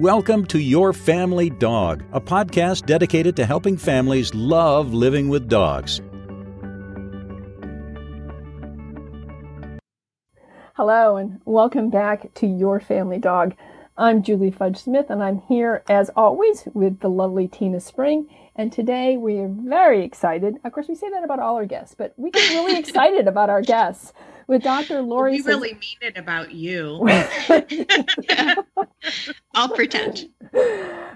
Welcome to Your Family Dog, a podcast dedicated to helping families love living with dogs. Hello, and welcome back to Your Family Dog. I'm Julie Fudge Smith, and I'm here as always with the lovely Tina Spring. And today we are very excited. Of course, we say that about all our guests, but we get really excited about our guests with Dr. Lori. We really mean it about you. I'll pretend.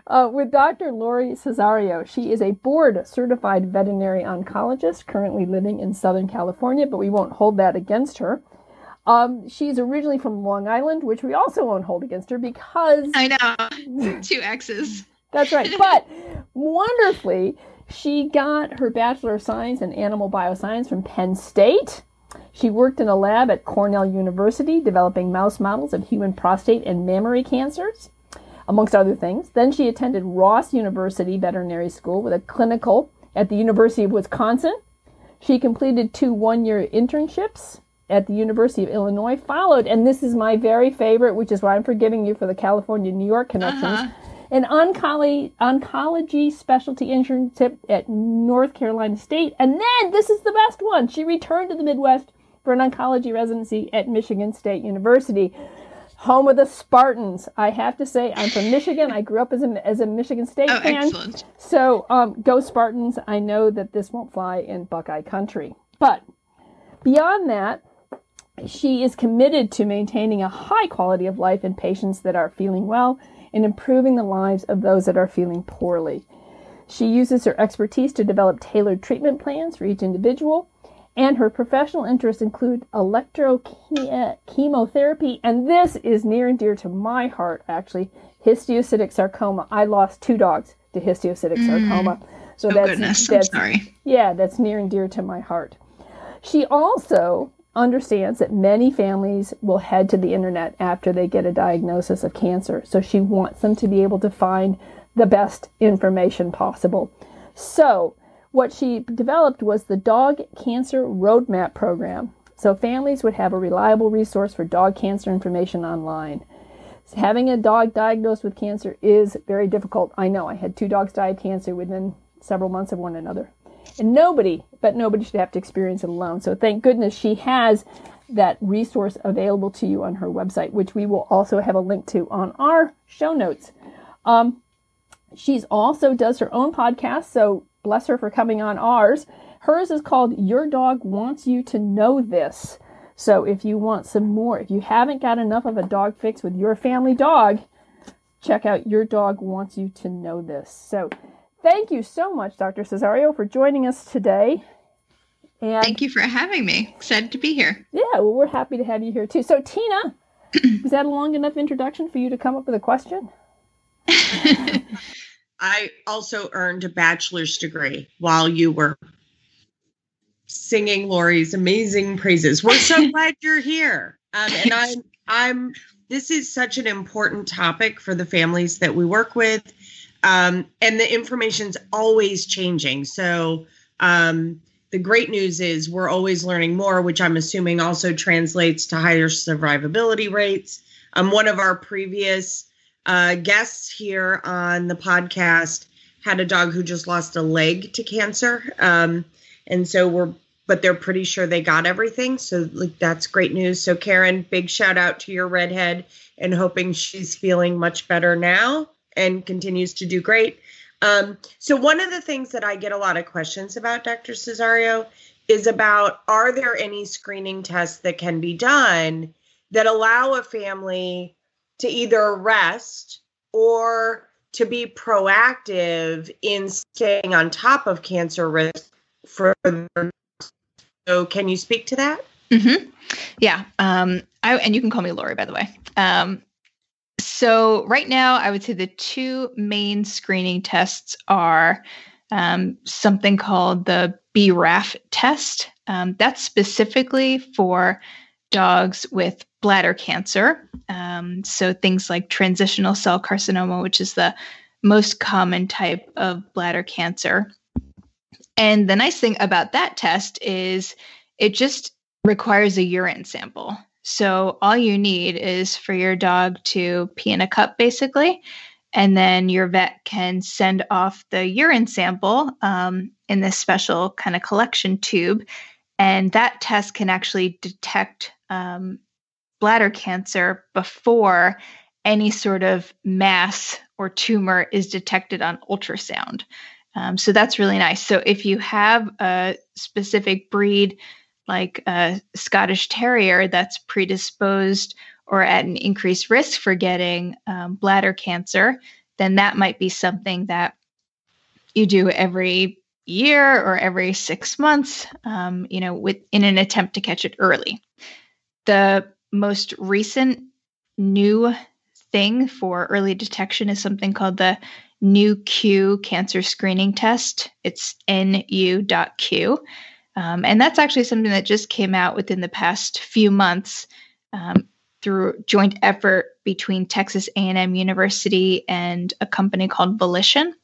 Uh, with Dr. Lori Cesario. She is a board certified veterinary oncologist currently living in Southern California, but we won't hold that against her. Um, she's originally from Long Island, which we also won't hold against her because I know two X's. That's right. But wonderfully, she got her Bachelor of Science in Animal Bioscience from Penn State. She worked in a lab at Cornell University developing mouse models of human prostate and mammary cancers, amongst other things. Then she attended Ross University Veterinary School with a clinical at the University of Wisconsin. She completed two one year internships at the University of Illinois, followed, and this is my very favorite, which is why I'm forgiving you for the California New York connections. Uh-huh an oncology, oncology specialty internship at North Carolina State. And then, this is the best one, she returned to the Midwest for an oncology residency at Michigan State University, home of the Spartans. I have to say, I'm from Michigan. I grew up as a, as a Michigan State oh, fan. Excellent. So, um, go Spartans. I know that this won't fly in Buckeye country. But beyond that, she is committed to maintaining a high quality of life in patients that are feeling well and improving the lives of those that are feeling poorly. She uses her expertise to develop tailored treatment plans for each individual, and her professional interests include electrochemotherapy, and this is near and dear to my heart, actually, histiocytic sarcoma. I lost two dogs to histiocytic mm. sarcoma. So oh, that's, goodness. that's, sorry. Yeah, that's near and dear to my heart. She also understands that many families will head to the internet after they get a diagnosis of cancer. So she wants them to be able to find the best information possible. So what she developed was the Dog Cancer Roadmap Program. So families would have a reliable resource for dog cancer information online. Having a dog diagnosed with cancer is very difficult. I know I had two dogs die of cancer within several months of one another. And nobody, but nobody should have to experience it alone. So thank goodness she has that resource available to you on her website, which we will also have a link to on our show notes. Um, she's also does her own podcast, so bless her for coming on ours. Hers is called Your Dog Wants You to Know This. So if you want some more, if you haven't got enough of a dog fix with your family dog, check out Your Dog Wants You to Know This. So Thank you so much, Dr. Cesario, for joining us today. And Thank you for having me. Excited to be here. Yeah, well, we're happy to have you here too. So, Tina, is that a long enough introduction for you to come up with a question? I also earned a bachelor's degree while you were singing Lori's amazing praises. We're so glad you're here. Um, and I'm, I'm. This is such an important topic for the families that we work with um, and the information's always changing. So um, the great news is we're always learning more, which I'm assuming also translates to higher survivability rates. Um, one of our previous uh, guests here on the podcast had a dog who just lost a leg to cancer, um, and so we're but they're pretty sure they got everything. So like that's great news. So Karen, big shout out to your redhead and hoping she's feeling much better now and continues to do great. Um, so, one of the things that I get a lot of questions about, Dr. Cesario, is about are there any screening tests that can be done that allow a family to either rest or to be proactive in staying on top of cancer risk for so can you speak to that mm-hmm. yeah um, I, and you can call me lori by the way um, so, right now, I would say the two main screening tests are um, something called the BRAF test. Um, that's specifically for dogs with bladder cancer. Um, so, things like transitional cell carcinoma, which is the most common type of bladder cancer. And the nice thing about that test is it just requires a urine sample. So all you need is for your dog to pee in a cup, basically, and then your vet can send off the urine sample um, in this special kind of collection tube. And that test can actually detect um, bladder cancer before any sort of mass or tumor is detected on ultrasound. Um, so that's really nice. So if you have a specific breed like a Scottish Terrier that's predisposed or at an increased risk for getting um, bladder cancer, then that might be something that you do every year or every six months, um, you know, with in an attempt to catch it early. The most recent new thing for early detection is something called the Nu.Q cancer screening test. It's nu.q. Um, and that's actually something that just came out within the past few months um, through joint effort between Texas A&M University and a company called Volition.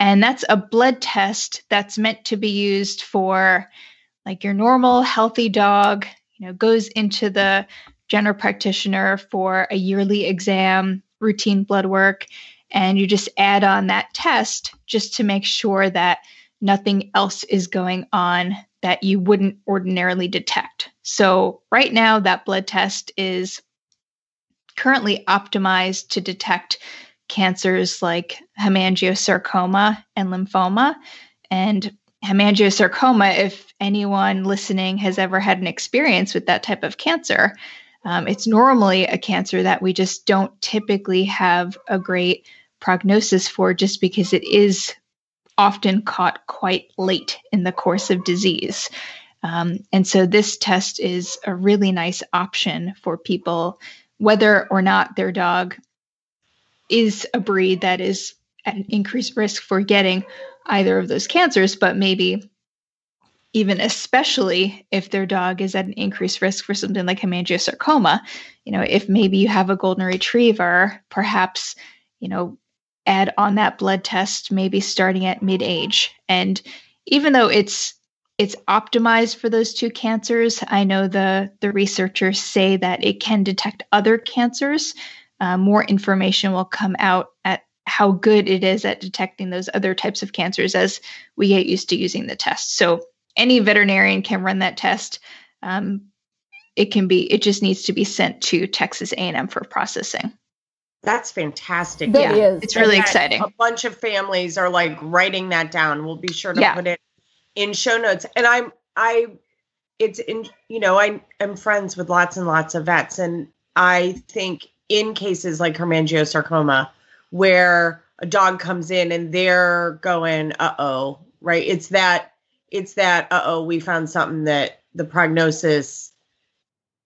And that's a blood test that's meant to be used for like your normal healthy dog, you know, goes into the general practitioner for a yearly exam, routine blood work, and you just add on that test just to make sure that nothing else is going on that you wouldn't ordinarily detect. So, right now, that blood test is currently optimized to detect cancers like hemangiosarcoma and lymphoma. And hemangiosarcoma, if anyone listening has ever had an experience with that type of cancer, um, it's normally a cancer that we just don't typically have a great prognosis for just because it is often caught quite late in the course of disease. Um, and so this test is a really nice option for people, whether or not their dog is a breed that is at an increased risk for getting either of those cancers, but maybe even especially if their dog is at an increased risk for something like hemangiosarcoma. You know, if maybe you have a golden retriever, perhaps, you know, add on that blood test maybe starting at mid-age. And even though it's it's optimized for those two cancers i know the the researchers say that it can detect other cancers. Uh, more information will come out at how good it is at detecting those other types of cancers as we get used to using the test. So any veterinarian can run that test. Um, it can be it just needs to be sent to texas a&m for processing that's fantastic. That yeah, is. it's really And exciting. A bunch of families are like writing that down. We'll be sure to Yeah. put it in show notes. And I'm I it's in you know, I am friends with lots and lots of vets and I think in cases like hemangiosarcoma where a dog comes in and they're going, uh-oh, right? It's that it's that uh-oh, we found something that the prognosis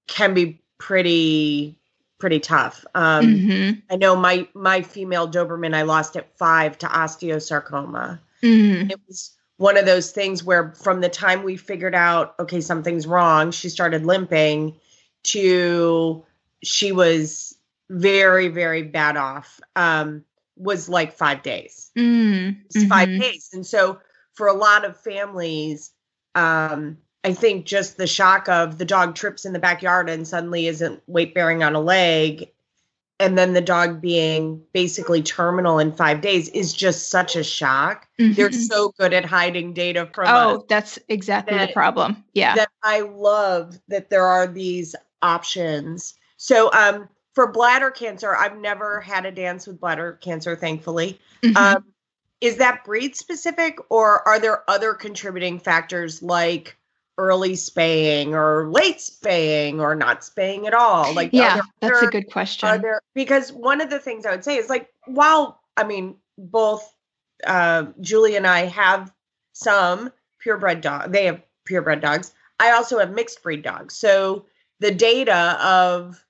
can be pretty pretty tough. Um Mhm, I know my my female Doberman I lost at five to osteosarcoma. mhm. It was one of those things where from the time we figured out okay something's wrong, she started limping, to she was very very bad off. Um, was like five days. Mm, It's five mhm. days, and so for a lot of families, um, I think just the shock of the dog trips in the backyard and suddenly isn't weight bearing on a leg, and then the dog being basically terminal in five days is just such a shock. They're Mhm. so good at hiding data from us Oh, that's exactly the problem. Yeah. that I love that there are these options. So, um, for bladder cancer, I've never had a dance with bladder cancer, thankfully. Mhm. Um, is that breed specific, or are there other contributing factors like early spaying or late spaying or not spaying at all? Like, yeah, there that's a good question. Are there because one of the things I would say is like, while I mean, both uh, Julie and I have some purebred dog. They have purebred dogs. I also have mixed breed dogs. So the data of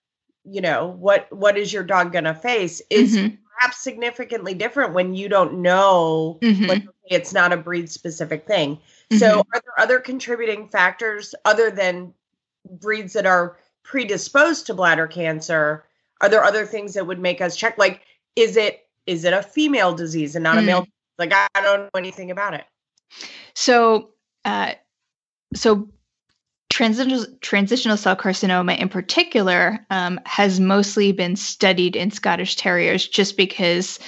you know what what is your dog going to face is Mhm, perhaps significantly different when you don't know mhm, like okay, it's not a breed specific thing so mhm. are there other contributing factors other than breeds that are predisposed to bladder cancer are there other things that would make us check like is it is it a female disease and not a Mm. male like i I don't know anything about it So, uh, so transitional transitional cell carcinoma in particular um, has mostly been studied in Scottish Terriers just because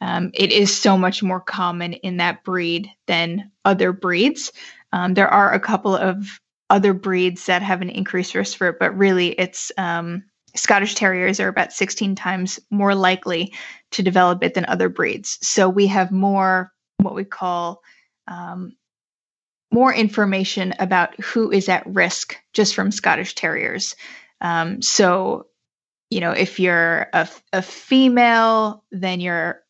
um, it is so much more common in that breed than other breeds. Um, there are a couple of other breeds that have an increased risk for it, but really it's um, Scottish Terriers are about 16 times more likely to develop it than other breeds. So we have more what we call um, more information about who is at risk just from Scottish Terriers. Um, so, you know, if you're a, a female, then you're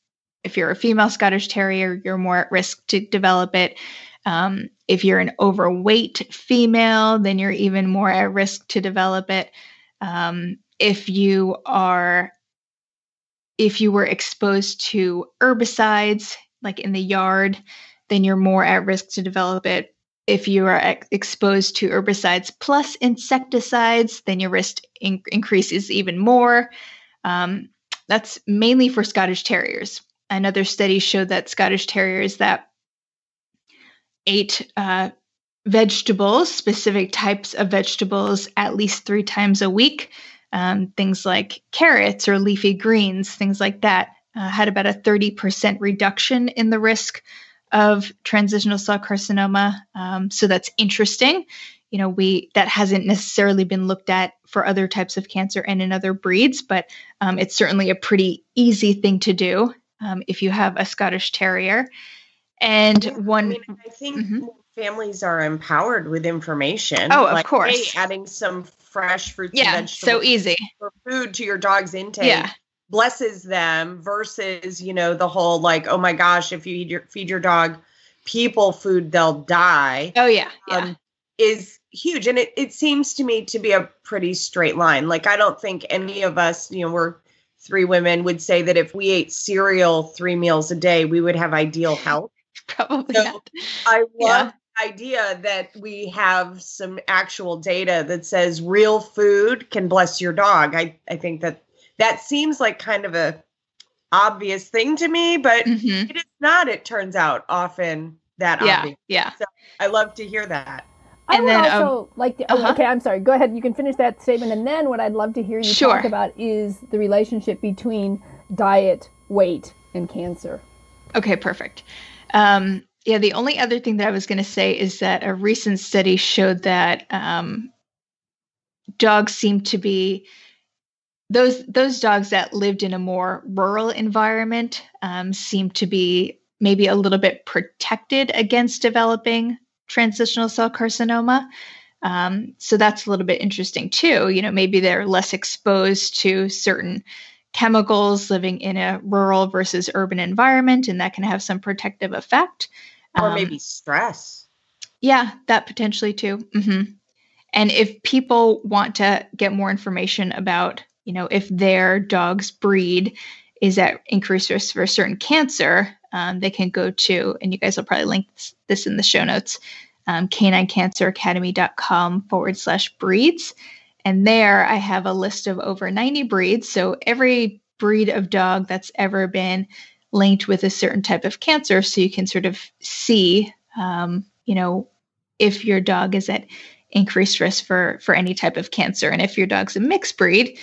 if you're a female Scottish Terrier, you're more at risk to develop it. Um, if you're an overweight female, then you're even more at risk to develop it. Um, if you are if you were exposed to herbicides like in the yard then you're more at risk to develop it if you are ex- exposed to herbicides plus insecticides then your risk in- increases even more um, that's mainly for scottish terriers another study showed that scottish terriers that ate uh, vegetables specific types of vegetables at least three times a week um, things like carrots or leafy greens, things like that, uh, had about a 30% reduction in the risk of transitional cell carcinoma. Um, so that's interesting. You know, we that hasn't necessarily been looked at for other types of cancer and in other breeds, but um, it's certainly a pretty easy thing to do um, if you have a Scottish Terrier. And Yeah, one, I, mean, I think Mhm. families are empowered with information. Oh, of like, course. hey, adding some fresh fruits yeah, and so easy. for food to your dog's intake Yeah, blesses them versus, you know, the whole like, oh my gosh, if you eat your, feed your dog people food, they'll die. oh yeah, yeah. Um, is huge. And it, it seems to me to be a pretty straight line. Like, I don't think any of us, you know, we're three women would say that if we ate cereal three meals a day, we would have ideal health. Probably so-. I love Yeah. the idea that we have some actual data that says real food can bless your dog. I, I think that that seems like kind of a obvious thing to me, but Mhm. it is not, it turns out, often that Yeah, obvious. yeah. I love to hear that. I And would then, um, also like to. oh, uh-huh. okay, I'm sorry. Go ahead. You can finish that statement, and then what I'd love to hear you Sure. talk about is the relationship between diet, weight, and cancer. Okay, perfect. Um, yeah, the only other thing that I was going to say is that a recent study showed that um, dogs seem to be those those dogs that lived in a more rural environment um, seem to be maybe a little bit protected against developing transitional cell carcinoma. Um, so that's a little bit interesting too. You know, maybe they're less exposed to certain chemicals living in a rural versus urban environment, and that can have some protective effect. Or Um, maybe stress. yeah, that potentially too. hmm And if people want to get more information about, you know, if their dog's breed is at increased risk for a certain cancer, um, they can go to, and you guys will probably link this- in the show notes, um, caninecanceracademy.com forward slash breeds. And there I have a list of over 90 breeds. So every breed of dog that's ever been linked with a certain type of cancer. So you can sort of see, um, you know, if your dog is at increased risk for for any type of cancer. And if your dog's a mixed breed,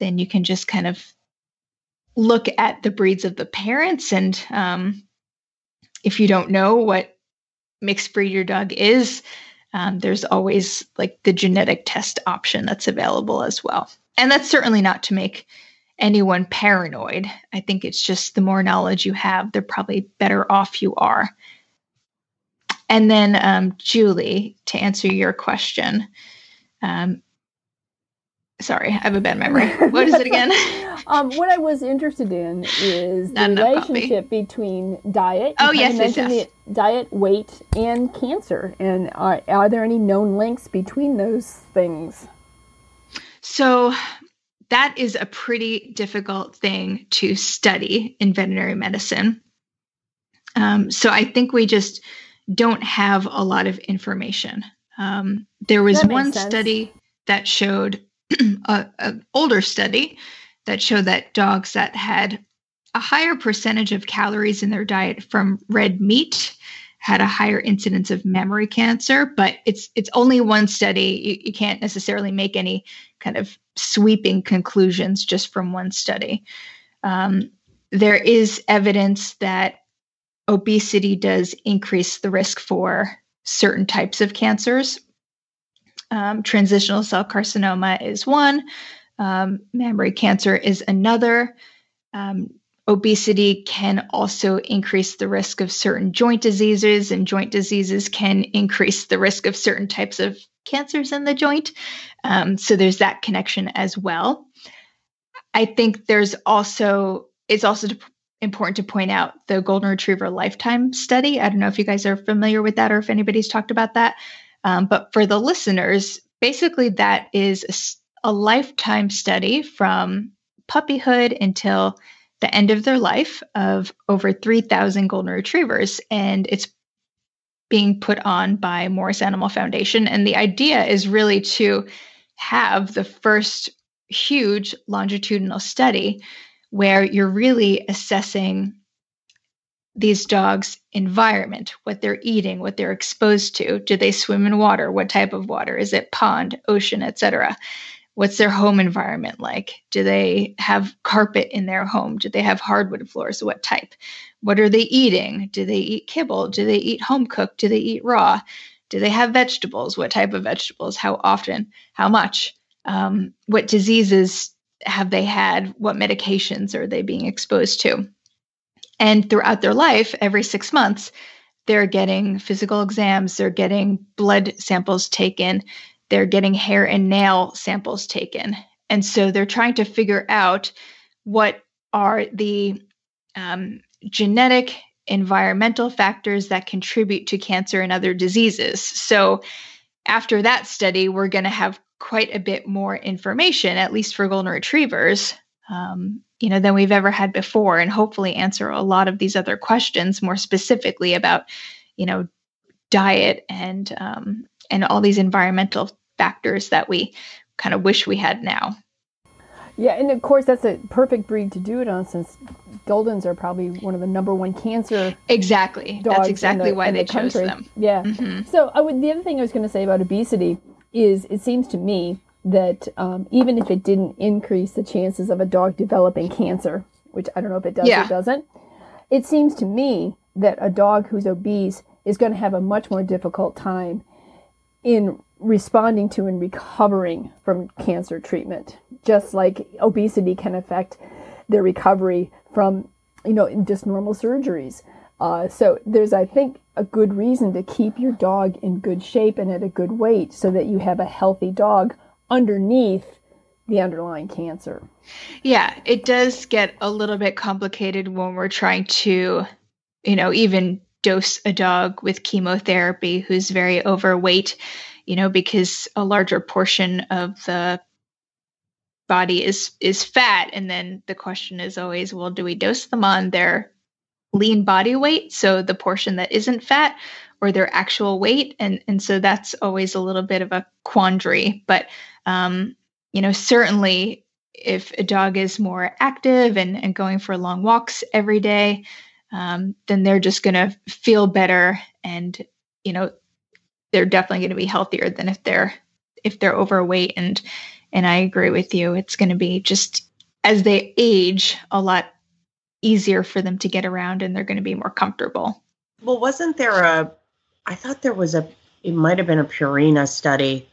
then you can just kind of look at the breeds of the parents. And um, if you don't know what mixed breed your dog is, um, there's always like the genetic test option that's available as well. And that's certainly not to make anyone paranoid. I think it's just the more knowledge you have, the probably better off you are. And then, um, Julie, to answer your question, um, sorry, I have a bad memory. What is it again? Um, what I was interested in is the relationship between diet. Oh, yes, yes, yes. the diet, weight, and cancer. And are, are there any known links between those things? So, that is a pretty difficult thing to study in veterinary medicine. Um, so, I think we just don't have a lot of information. Um, there was one sense. study that showed an older study that showed that dogs that had a higher percentage of calories in their diet from red meat had a higher incidence of mammary cancer, but it's it's only one study. You, you can't necessarily make any kind of sweeping conclusions just from one study. Um, there is evidence that obesity does increase the risk for certain types of cancers. Um, transitional cell carcinoma is one. Um, mammary cancer is another. Um, obesity can also increase the risk of certain joint diseases, and joint diseases can increase the risk of certain types of cancers in the joint. Um, so there's that connection as well. I think there's also, it's also important to point out the Golden Retriever Lifetime Study. I don't know if you guys are familiar with that or if anybody's talked about that. Um, but for the listeners, basically, that is a, a lifetime study from puppyhood until the end of their life of over 3,000 golden retrievers. And it's being put on by Morris Animal Foundation. And the idea is really to have the first huge longitudinal study where you're really assessing these dogs' environment, what they're eating, what they're exposed to. Do they swim in water? What type of water? Is it pond, ocean, etc.? What's their home environment like? Do they have carpet in their home? Do they have hardwood floors? What type? What are they eating? Do they eat kibble? Do they eat home cooked? Do they eat raw? Do they have vegetables? What type of vegetables? How often? How much? Um, what diseases have they had? What medications are they being exposed to? And throughout their life, every six months, they're getting physical exams, they're getting blood samples taken, they're getting hair and nail samples taken. And so they're trying to figure out what are the um, genetic, environmental factors that contribute to cancer and other diseases. So after that study, we're going to have quite a bit more information, at least for golden retrievers, um, you know, than we've ever had before, and hopefully answer a lot of these other questions more specifically about, you know, diet and um, and all these environmental factors that we kind of wish we had now. Yeah, and of course that's a perfect breed to do it on since Goldens are probably one of the number one cancer. Exactly. That's exactly the, why they the chose them. Yeah. Mm-hmm. So I would, the other thing I was going to say about obesity is it seems to me that um, even if it didn't increase the chances of a dog developing cancer, which I don't know if it does yeah. or doesn't, it seems to me that a dog who's obese is going to have a much more difficult time in responding to and recovering from cancer treatment, just like obesity can affect their recovery from, you know, just normal surgeries. Uh, so there's, I think, a good reason to keep your dog in good shape and at a good weight so that you have a healthy dog underneath the underlying cancer. Yeah, it does get a little bit complicated when we're trying to, you know, even dose a dog with chemotherapy who's very overweight, you know, because a larger portion of the body is is fat and then the question is always well do we dose them on their lean body weight, so the portion that isn't fat, or their actual weight, and and so that's always a little bit of a quandary. But um, you know, certainly if a dog is more active and, and going for long walks every day, um, then they're just going to feel better, and you know, they're definitely going to be healthier than if they're if they're overweight. And and I agree with you, it's going to be just as they age a lot easier for them to get around and they're going to be more comfortable. Well, wasn't there a, I thought there was a, it might have been a Purina study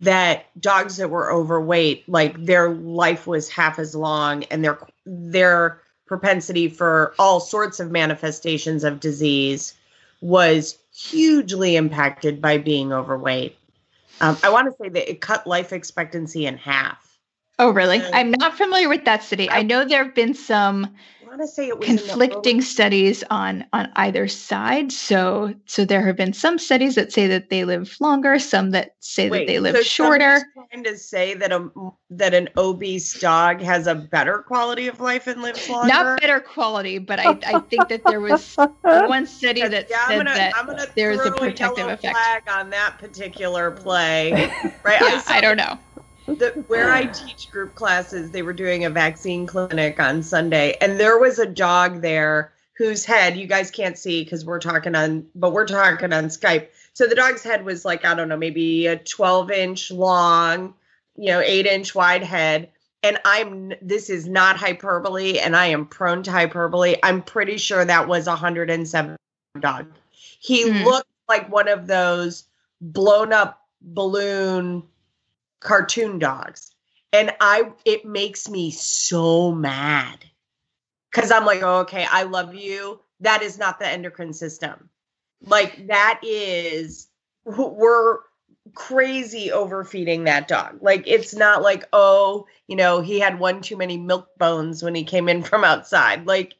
that dogs that were overweight, like their life was half as long and their, their propensity for all sorts of manifestations of disease was hugely impacted by being overweight. Um, I want to say that it cut life expectancy in half. Oh, really? I'm not familiar with that study. I, I know there have been some want to say it was conflicting studies on on either side. So so there have been some studies that say that they live longer, some that say Wait, that they live so shorter. Trying to say that a that an obese dog has a better quality of life and lives longer. Not better quality, but I, I think that there was one study that yeah, said gonna, that there's a protective a effect. Flag on that particular play, right? yeah, I, I don't know the, where I teach group classes, they were doing a vaccine clinic on Sunday, and there was a dog there whose head you guys can't see because we're talking on, but we're talking on Skype. So the dog's head was like, I don't know, maybe a 12 inch long, you know, eight inch wide head. And I'm, this is not hyperbole, and I am prone to hyperbole. I'm pretty sure that was a 107 dog. He Mm. looked like one of those blown up balloon cartoon dogs. And I, it makes me so mad because I'm like, oh, okay, I love you. That is not the endocrine system. Like that is we're crazy overfeeding that dog. Like it's not like, oh, you know, he had one too many milk bones when he came in from outside. Like,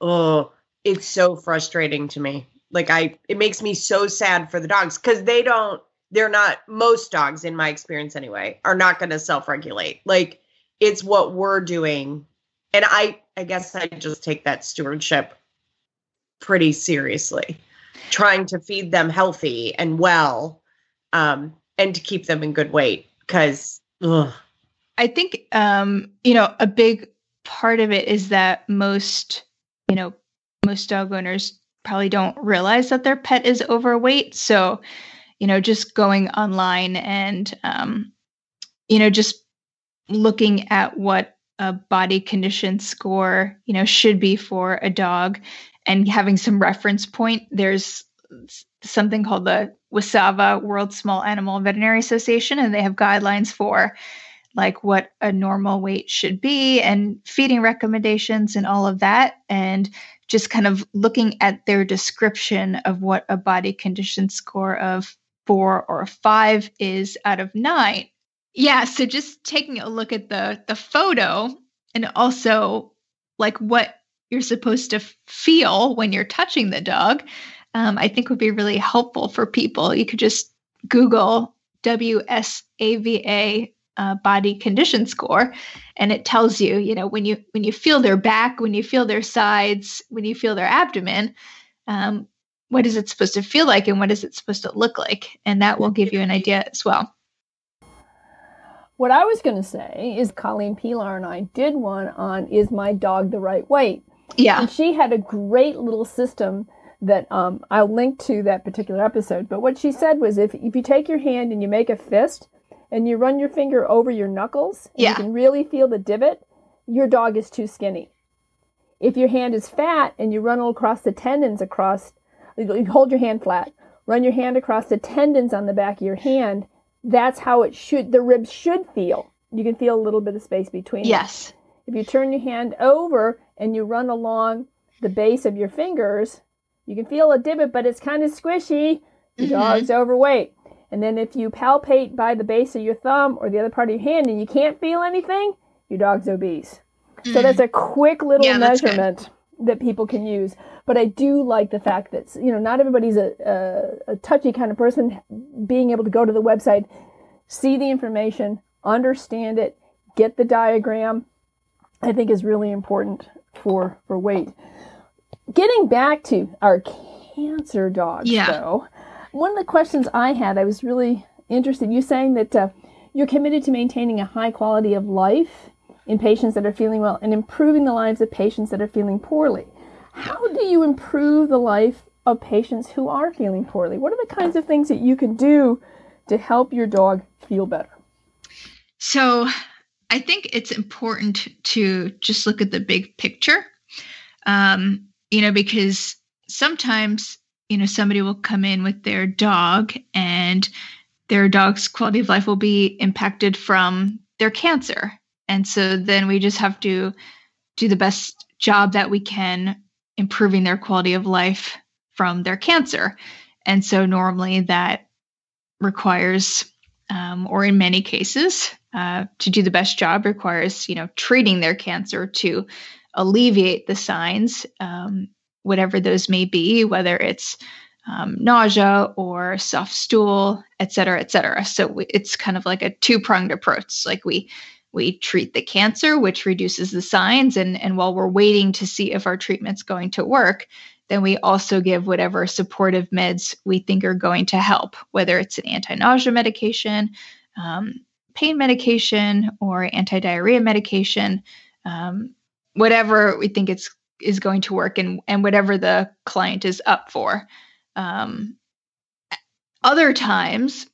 oh, it's so frustrating to me. Like I it makes me so sad for the dogs cuz they don't they're not most dogs in my experience anyway are not going to self-regulate. Like it's what we're doing and I I guess I just take that stewardship pretty seriously, trying to feed them healthy and well, um, and to keep them in good weight. Because I think um, you know a big part of it is that most you know most dog owners probably don't realize that their pet is overweight. So you know just going online and um, you know just looking at what a body condition score you know should be for a dog and having some reference point. There's something called the WSAVA World Small Animal Veterinary Association and they have guidelines for like what a normal weight should be and feeding recommendations and all of that. And just kind of looking at their description of what a body condition score of 4 or 5 is out of 9 yeah, so just taking a look at the the photo and also like what you're supposed to feel when you're touching the dog, um, I think would be really helpful for people. You could just Google WSAVA uh, body condition score, and it tells you, you know, when you when you feel their back, when you feel their sides, when you feel their abdomen, um, what is it supposed to feel like, and what is it supposed to look like, and that will give you an idea as well. What I was going to say is Colleen Pelar and I did one on Is My Dog the Right Weight? Yeah. And she had a great little system that um, I'll link to that particular episode. But what she said was if, if you take your hand and you make a fist and you run your finger over your knuckles, and Yeah. you can really feel the divot, your dog is too skinny. If your hand is fat and you run across the tendons across, you hold your hand flat, run your hand across the tendons on the back of your hand, that's how it should, the ribs should feel. You can feel a little bit of space between. them. Yes. If you turn your hand over and you run along the base of your fingers, you can feel a divot, but it's kind of squishy. Your Mhm. dog's overweight. And then if you palpate by the base of your thumb or the other part of your hand and you can't feel anything, your dog's obese. So that's a quick little Mm. Yeah, measurement that people can use. But I do like the fact that you know not everybody's a, a, a touchy kind of person. Being able to go to the website, see the information, understand it, get the diagram, I think is really important for for weight. Getting back to our cancer dogs, Yeah. though, one of the questions I had, I was really interested. You saying that uh, you're committed to maintaining a high quality of life in patients that are feeling well and improving the lives of patients that are feeling poorly. How do you improve the life of patients who are feeling poorly? What are the kinds of things that you can do to help your dog feel better? So I think it's important to just look at the big picture, um, you know, because sometimes, you know, somebody will come in with their dog and their dog's quality of life will be impacted from their cancer. And so then we just have to do the best job that we can improving their quality of life from their cancer. And so normally that requires um, or in many cases, uh, to do the best job requires, you know, treating their cancer to alleviate the signs, um, whatever those may be, whether it's um, nausea or soft stool, et cetera, et cetera. So we, it's kind of like a two pronged approach. Like we we treat the cancer, which reduces the signs, and and while we're waiting to see if our treatment's going to work, then we also give whatever supportive meds we think are going to help, whether it's an anti nausea medication, um, pain medication, or anti diarrhea medication, um, whatever we think it's is going to work and and whatever the client is up for. Um, other times,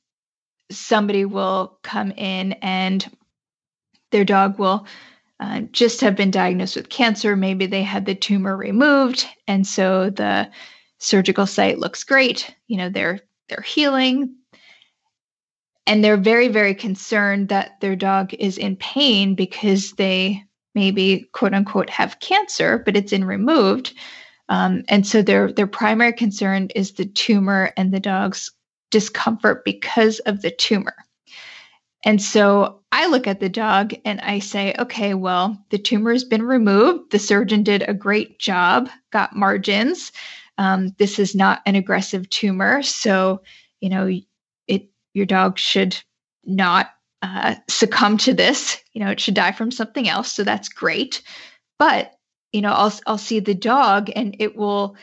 somebody will come in and their dog will uh, just have been diagnosed with cancer. Maybe they had the tumor removed, and so the surgical site looks great. You know, they're they're healing, and they're very very concerned that their dog is in pain because they maybe quote unquote have cancer, but it's in removed. Um, and so their their primary concern is the tumor and the dog's discomfort because of the tumor. And so I look at the dog and I say, okay, well, the tumor has been removed. The surgeon did a great job, got margins. Um, this is not an aggressive tumor. So, you know, it your dog should not uh, succumb to this. You know, it should die from something else. So that's great. But, you know, I'll, I'll see the dog and it will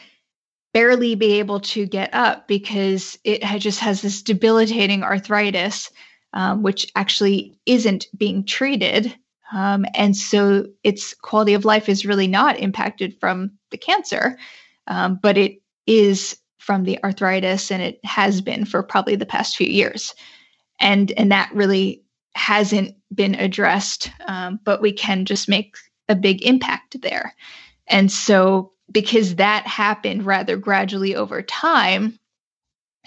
barely be able to get up because it just has this debilitating arthritis um, which actually isn't being treated. Um, and so its quality of life is really not impacted from the cancer, um, but it is from the arthritis and it has been for probably the past few years. And, and that really hasn't been addressed, um, but we can just make a big impact there. And so, because that happened rather gradually over time,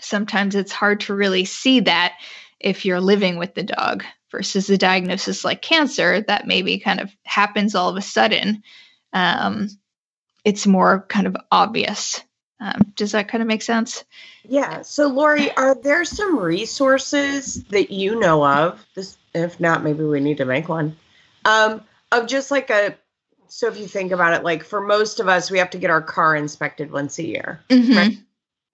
sometimes it's hard to really see that if you're living with the dog versus a diagnosis like cancer that maybe kind of happens all of a sudden. Um, it's more kind of obvious. Um, does that kind of make sense? Yeah. So, Lori, are there some resources that you know of? This, if not, maybe we need to make one. Um, of just like a. So, if you think about it, like for most of us, we have to get our car inspected once a year, mm-hmm. right?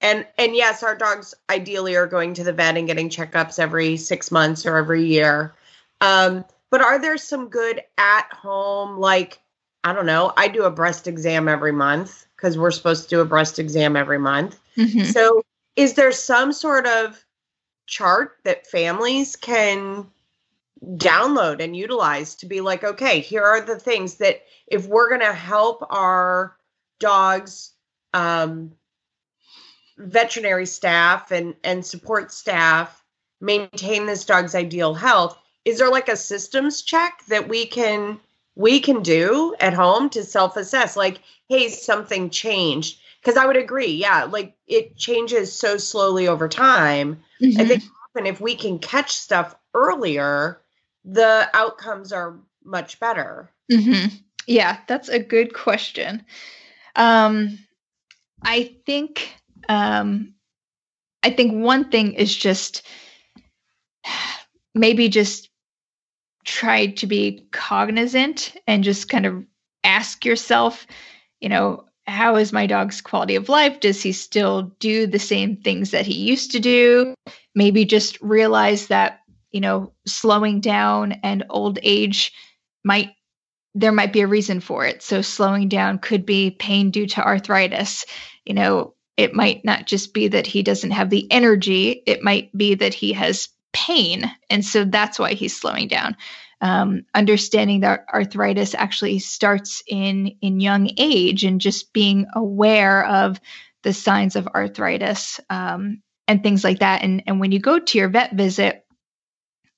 And and yes our dogs ideally are going to the vet and getting checkups every six months or every year um, but are there some good at home like i don't know i do a breast exam every month because we're supposed to do a breast exam every month mm-hmm. so is there some sort of chart that families can download and utilize to be like okay here are the things that if we're going to help our dogs um, veterinary staff and and support staff maintain this dog's ideal health is there like a systems check that we can we can do at home to self-assess? Like hey something changed. Because i would agree yeah like it changes so slowly over time. Mm-hmm. i think often if we can catch stuff earlier the outcomes are much better. Mm-hmm. yeah that's a good question. Um i think um, I think one thing is just maybe just try to be cognizant and just kind of ask yourself, you know, how is my dog's quality of life? Does he still do the same things that he used to do? Maybe just realize that, you know, slowing down and old age might there might be a reason for it. So slowing down could be pain due to arthritis. You know, it might not just be that he doesn't have the energy, it might be that he has pain. And so that's why he's slowing down. Um, understanding that arthritis actually starts in in young age and just being aware of the signs of arthritis um, and things like that and and when you go to your vet visit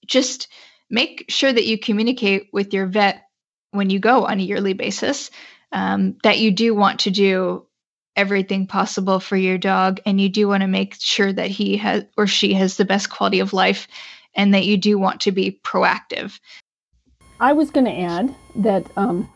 just make sure that you communicate with your vet when you go on a yearly basis um, that you do want to do everything possible for your dog and you do want to make sure that he has or she has the best quality of life and that you do want to be proactive. I was going to add that um,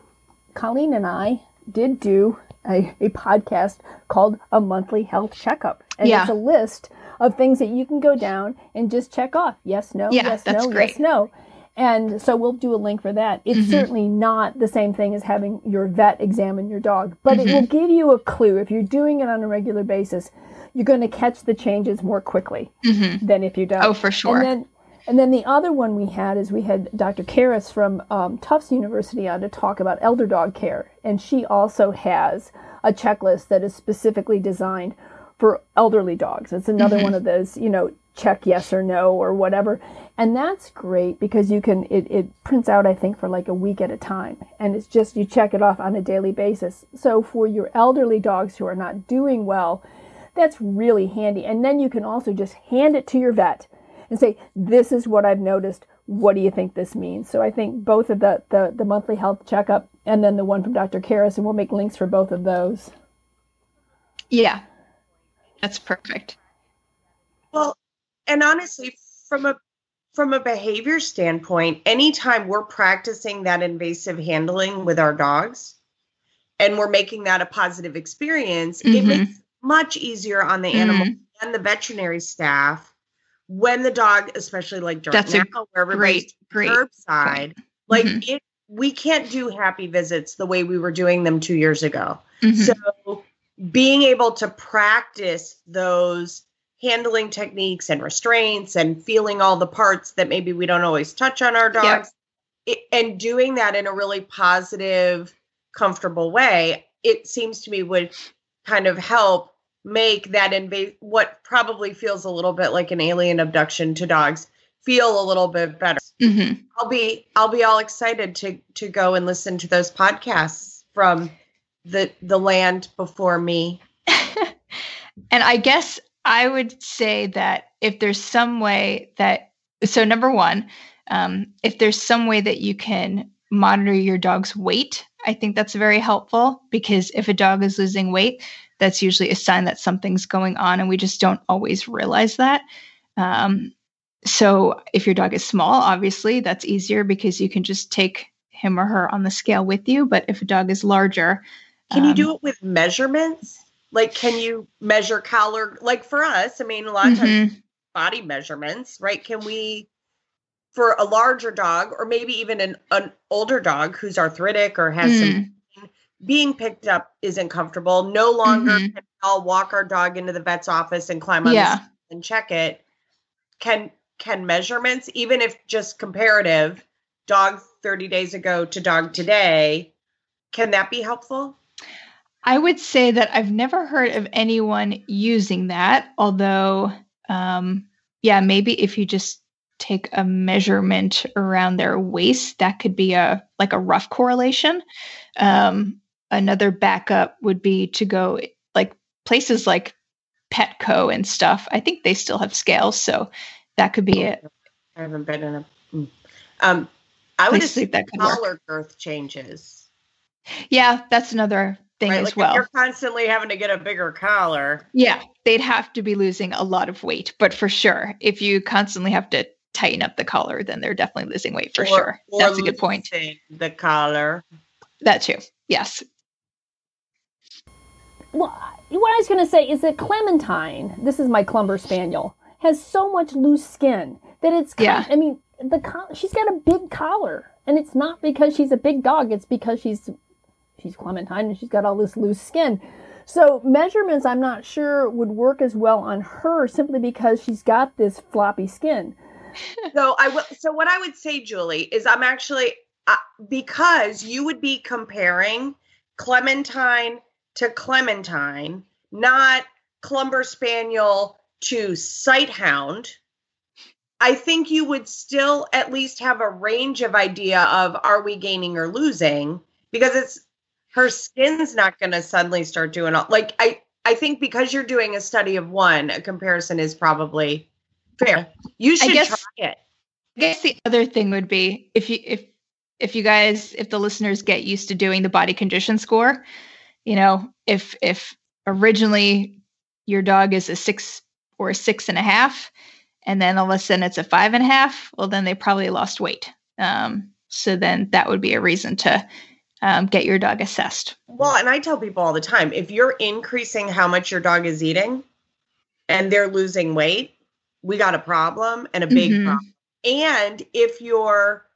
Colleen and I did do a, a podcast called A Monthly Health Checkup. And yeah. it's a list of things that you can go down and just check off yes, no, yeah, yes, no, great. yes, no. And so we'll do a link for that. It's mm-hmm. certainly not the same thing as having your vet examine your dog, but mm-hmm. it will give you a clue. If you're doing it on a regular basis, you're going to catch the changes more quickly mm-hmm. than if you don't. Oh, for sure. And then, and then the other one we had is we had Dr. Karras from um, Tufts University on to talk about elder dog care. And she also has a checklist that is specifically designed for elderly dogs. It's another mm-hmm. one of those, you know, check yes or no or whatever. And that's great because you can, it, it prints out, I think, for like a week at a time. And it's just, you check it off on a daily basis. So for your elderly dogs who are not doing well, that's really handy. And then you can also just hand it to your vet and say, this is what I've noticed. What do you think this means? So I think both of the, the, the monthly health checkup and then the one from Dr. Karras, and we'll make links for both of those. Yeah, that's perfect. Well, and honestly, from a from a behavior standpoint, anytime we're practicing that invasive handling with our dogs and we're making that a positive experience, mm-hmm. it makes it much easier on the mm-hmm. animal and the veterinary staff when the dog, especially like during That's now, where everybody's great, curbside, like mm-hmm. it we can't do happy visits the way we were doing them two years ago. Mm-hmm. So being able to practice those handling techniques and restraints and feeling all the parts that maybe we don't always touch on our dogs yep. it, and doing that in a really positive comfortable way it seems to me would kind of help make that invade what probably feels a little bit like an alien abduction to dogs feel a little bit better mm-hmm. i'll be i'll be all excited to to go and listen to those podcasts from the the land before me and i guess I would say that if there's some way that, so number one, um, if there's some way that you can monitor your dog's weight, I think that's very helpful because if a dog is losing weight, that's usually a sign that something's going on, and we just don't always realize that. Um, so if your dog is small, obviously that's easier because you can just take him or her on the scale with you. But if a dog is larger, can um, you do um, it with measurements? Like can you measure collar like for us i mean a lot of mm-hmm. times body measurements right can we for a larger dog or maybe even an, an older dog who's arthritic or has mm. some being picked up isn't comfortable no longer mm-hmm. can i'll walk our dog into the vet's office and climb on yeah. and check it can can measurements even if just comparative dog 30 days ago to dog today can that be helpful I would say that I've never heard of anyone using that, although, um, yeah, maybe if you just take a measurement around their waist, that could be a like a rough correlation. Um, another backup would be to go like places like Petco and stuff. I think they still have scales, so that could be it. I haven't been in a. Hmm. Um, I would assume that collar girth changes. Yeah, that's another thing right? as like well. You're constantly having to get a bigger collar. Yeah, they'd have to be losing a lot of weight, but for sure, if you constantly have to tighten up the collar, then they're definitely losing weight for or, sure. Or That's a good point. The collar. That too. Yes. Well, what I was going to say is that Clementine, this is my Clumber Spaniel, has so much loose skin that it's. Kind, yeah. I mean, the she's got a big collar, and it's not because she's a big dog. It's because she's she's Clementine and she's got all this loose skin. So measurements, I'm not sure would work as well on her simply because she's got this floppy skin. so I will. So what I would say, Julie, is I'm actually uh, because you would be comparing Clementine to Clementine, not Clumber Spaniel to Sighthound. I think you would still at least have a range of idea of are we gaining or losing because it's her skin's not going to suddenly start doing all like I I think because you're doing a study of one, a comparison is probably fair. You should guess, try it. I guess the other thing would be if you if if you guys if the listeners get used to doing the body condition score, you know, if if originally your dog is a six or a six and a half, and then all of a sudden it's a five and a half, well then they probably lost weight. Um, so then that would be a reason to um, get your dog assessed. Well, and I tell people all the time if you're increasing how much your dog is eating and they're losing weight, we got a problem and a big mm-hmm. problem. And if you're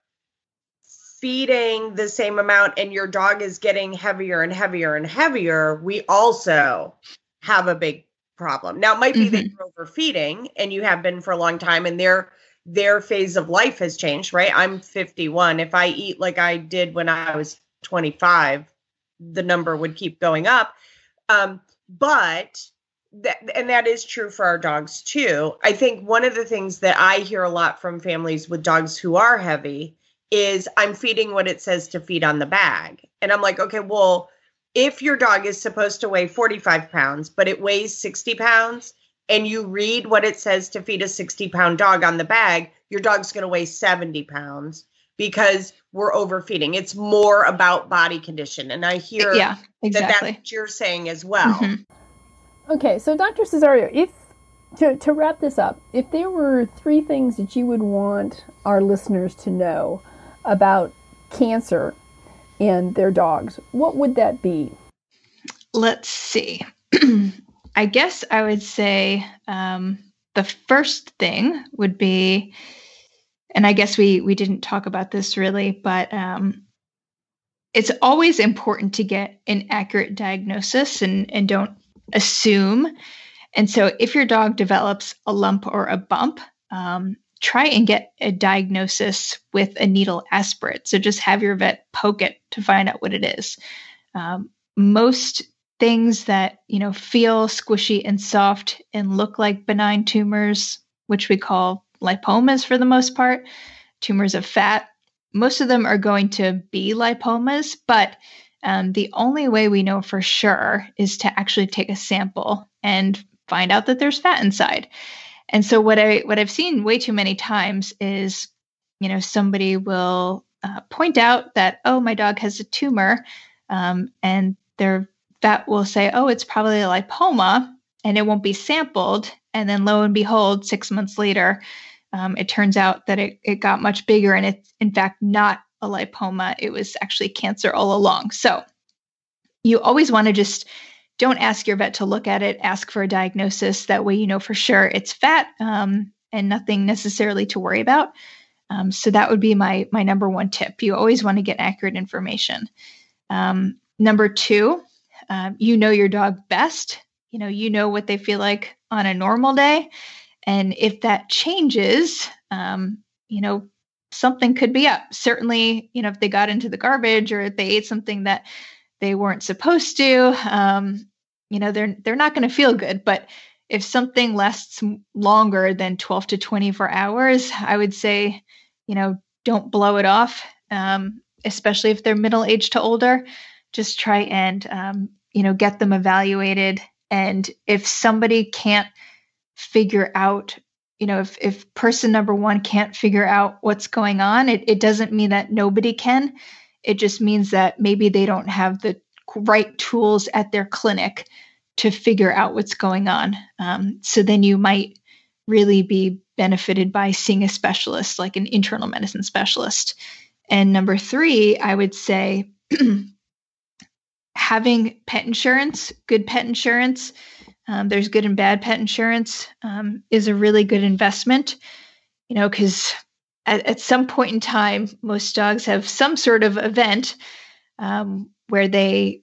feeding the same amount and your dog is getting heavier and heavier and heavier, we also have a big problem. Now, it might be mm-hmm. that you're overfeeding and you have been for a long time and their their phase of life has changed, right? I'm 51. If I eat like I did when I was 25, the number would keep going up. Um, but that, and that is true for our dogs too. I think one of the things that I hear a lot from families with dogs who are heavy is I'm feeding what it says to feed on the bag. And I'm like, okay, well, if your dog is supposed to weigh 45 pounds, but it weighs 60 pounds, and you read what it says to feed a 60 pound dog on the bag, your dog's going to weigh 70 pounds because we're overfeeding. It's more about body condition. And I hear yeah, exactly. that that's what you're saying as well. Mm-hmm. Okay, so Dr. Cesario, if to, to wrap this up, if there were three things that you would want our listeners to know about cancer and their dogs, what would that be? Let's see. I guess I would say um, the first thing would be and I guess we we didn't talk about this really, but um, it's always important to get an accurate diagnosis and and don't assume. And so, if your dog develops a lump or a bump, um, try and get a diagnosis with a needle aspirate. So just have your vet poke it to find out what it is. Um, most things that you know feel squishy and soft and look like benign tumors, which we call lipomas for the most part, tumors of fat. Most of them are going to be lipomas, but um, the only way we know for sure is to actually take a sample and find out that there's fat inside. And so what I what I've seen way too many times is, you know, somebody will uh, point out that oh my dog has a tumor, um, and their vet will say oh it's probably a lipoma, and it won't be sampled, and then lo and behold, six months later, um, it turns out that it, it got much bigger and it's in fact not a lipoma. It was actually cancer all along. So you always want to just don't ask your vet to look at it, ask for a diagnosis. That way you know for sure it's fat um, and nothing necessarily to worry about. Um, so that would be my my number one tip. You always want to get accurate information. Um, number two, um, you know your dog best. You know you know what they feel like on a normal day, and if that changes, um, you know, something could be up. Certainly, you know, if they got into the garbage or if they ate something that they weren't supposed to, um, you know, they're they're not going to feel good. But if something lasts longer than 12 to 24 hours, I would say, you know, don't blow it off, um, especially if they're middle aged to older. Just try and, um, you know, get them evaluated. And if somebody can't figure out you know if if person number one can't figure out what's going on it, it doesn't mean that nobody can. It just means that maybe they don't have the right tools at their clinic to figure out what's going on. Um, so then you might really be benefited by seeing a specialist like an internal medicine specialist. And number three i would say having pet insurance good pet insurance um, there's good and bad pet insurance um, is a really good investment, you know, because at, at, some point in time, most dogs have some sort of event um, where they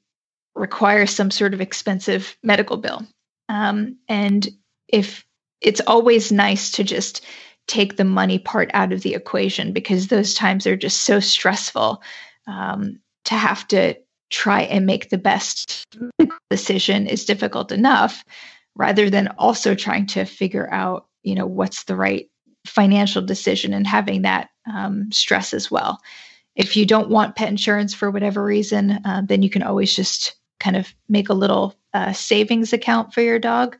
require some sort of expensive medical bill. Um, and if it's always nice to just take the money part out of the equation because those times are just so stressful um, to have to try and make the best decision is difficult enough rather than also trying to figure out you know what's the right financial decision and having that um, stress as well. If you don't want pet insurance for whatever reason uh, then you can always just kind of make a little uh, savings account for your dog.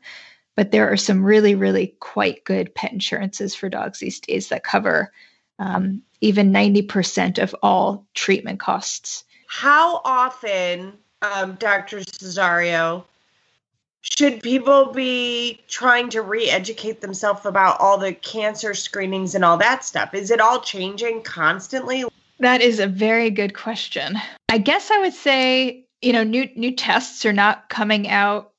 But there are some really really quite good pet insurances for dogs these days that cover um, even 90% of all treatment costs how often, um, Dr. Cesario, should people be trying to re-educate themselves about all the cancer screenings and all that stuff? Is it all changing constantly? That is a very good question. I guess I would say, you know, new new tests are not coming out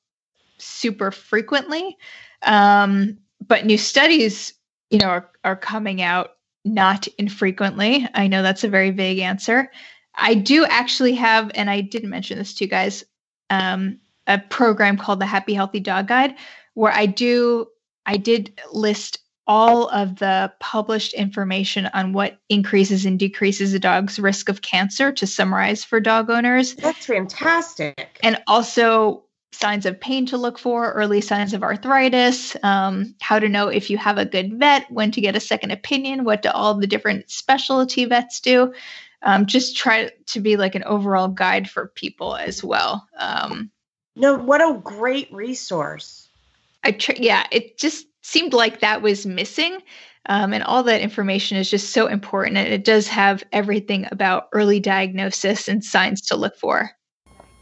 super frequently, um, but new studies, you know, are, are coming out not infrequently. I know that's a very vague answer. I do actually have, and I didn't mention this to you guys, um, a program called the Happy Healthy Dog Guide, where I do I did list all of the published information on what increases and decreases a dog's risk of cancer to summarize for dog owners. That's fantastic. And also signs of pain to look for, early signs of arthritis, um, how to know if you have a good vet, when to get a second opinion, what do all the different specialty vets do. Um, just try to be like an overall guide for people as well. Um, no, what a great resource. I tr- yeah, it just seemed like that was missing. Um, and all that information is just so important. And it does have everything about early diagnosis and signs to look for.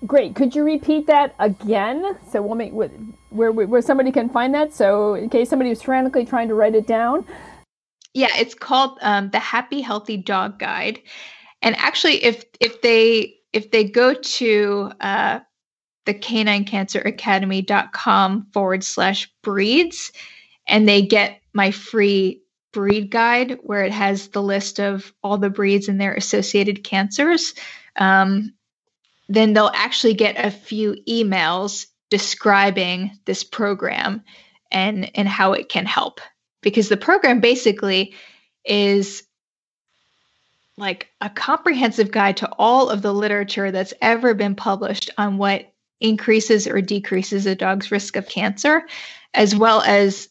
Great. Could you repeat that again? So we'll make where where somebody can find that. So in case somebody was frantically trying to write it down. Yeah, it's called um, the Happy Healthy Dog Guide. And actually, if if they if they go to uh, the caninecanceracademy.com forward slash breeds, and they get my free breed guide where it has the list of all the breeds and their associated cancers. Um, then they'll actually get a few emails describing this program and and how it can help because the program basically is like a comprehensive guide to all of the literature that's ever been published on what increases or decreases a dog's risk of cancer as well as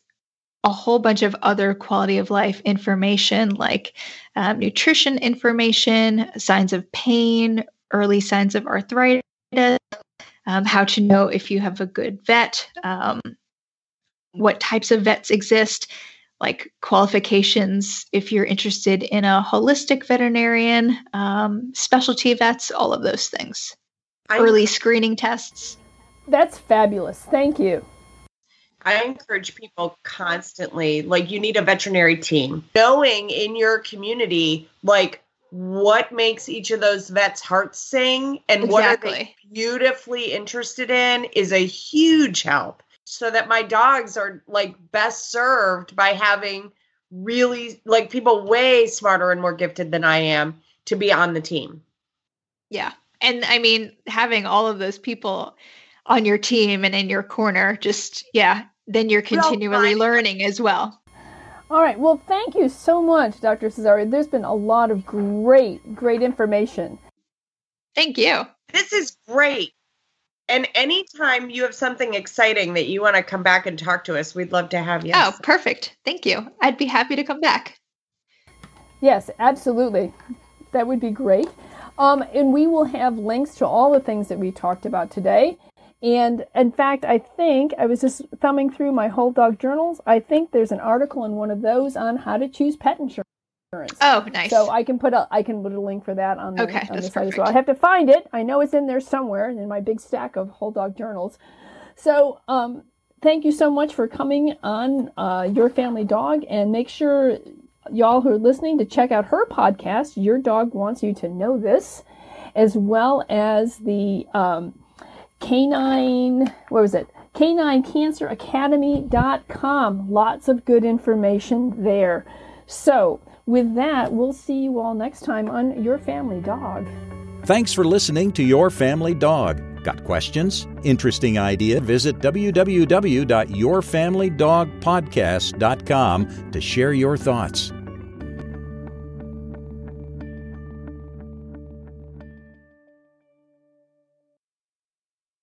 a whole bunch of other quality of life information like um, nutrition information signs of pain early signs of arthritis, um, how to know if you have a good vet, um, what types of vets exist, like qualifications if you're interested in a holistic veterinarian, um, specialty vets, all of those things. I, early screening tests. That's fabulous. Thank you. I encourage people constantly, like, you need a veterinary team. Knowing in your community, like, what makes each of those vets' hearts sing and exactly. what are they beautifully interested in is a huge help. So that my dogs are like best served by having really like people way smarter and more gifted than I am to be on the team. Yeah. And I mean, having all of those people on your team and in your corner, just, yeah, then you're continually learning as well. All right. Well, thank you so much, Dr. Cesario. There's been a lot of great, great information. Thank you. This is great. And anytime you have something exciting that you want to come back and talk to us, we'd love to have you. Oh, perfect. Thank you. I'd be happy to come back. Yes, absolutely. That would be great. Um, and we will have links to all the things that we talked about today. And in fact, I think I was just thumbing through my whole dog journals. I think there's an article in one of those on how to choose pet insurance. Oh, nice. So I can put a I can put a link for that on the, okay, on the site perfect. as well. I have to find it. I know it's in there somewhere in my big stack of whole dog journals. So um, thank you so much for coming on uh, Your Family Dog, and make sure y'all who are listening to check out her podcast. Your dog wants you to know this, as well as the. Um, canine, what was it? caninecanceracademy.com. Lots of good information there. So, with that, we'll see you all next time on Your Family Dog. Thanks for listening to Your Family Dog. Got questions? Interesting idea? Visit www.yourfamilydogpodcast.com to share your thoughts.